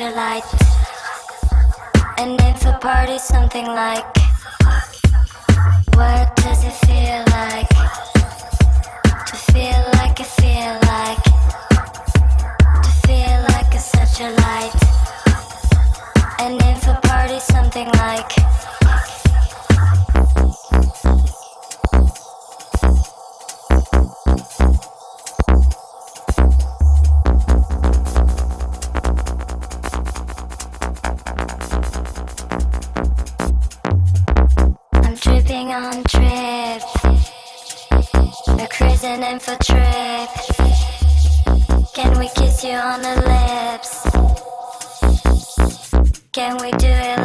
like a such a light? And if a party's something like what does it feel like to feel like I feel like to feel like a such a light? And if a party's something like We're for trip. Can we kiss you on the lips? Can we do it